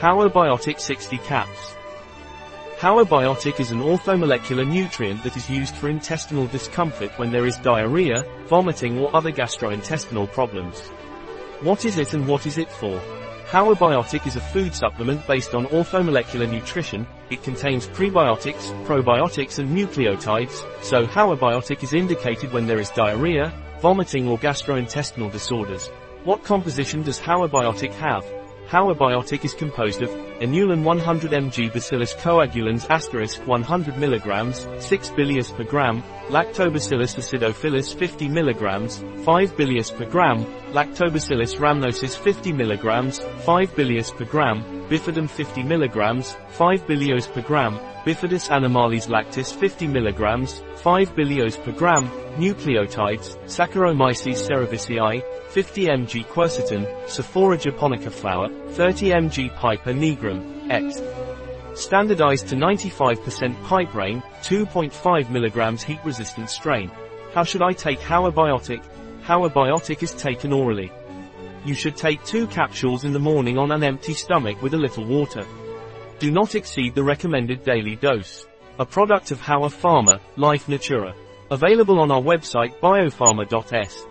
Hawa Biotic 60 caps. Hawa Biotic is an orthomolecular nutrient that is used for intestinal discomfort when there is diarrhea, vomiting or other gastrointestinal problems. What is it and what is it for? Hawa Biotic is a food supplement based on orthomolecular nutrition, it contains prebiotics, probiotics and nucleotides, so Hawa Biotic is indicated when there is diarrhea, vomiting or gastrointestinal disorders. What composition does Hawa Biotic have? Hawa Biotic is composed of inulin 100 mg Bacillus coagulans asterisk 100 mg, 6 bilious per gram, Lactobacillus acidophilus 50 mg, 5 bilious per gram, Lactobacillus rhamnosus 50 mg, 5 bilious per gram, Bifidum 50 mg, 5 bilios per gram, Bifidus animalis lactis 50 mg, 5 bilios per gram, nucleotides, Saccharomyces cerevisiae, 50 mg quercetin, Sophora japonica flower, 30 mg piper nigrum, X. Standardized to 95% piperine, 2.5 mg heat-resistant strain. How should I take Hawa Biotic? Howabiotic is taken orally. You should take two capsules in the morning on an empty stomach with a little water. Do not exceed the recommended daily dose. A product of Hawa Pharma, Life Natura. Available on our website biopharma.s.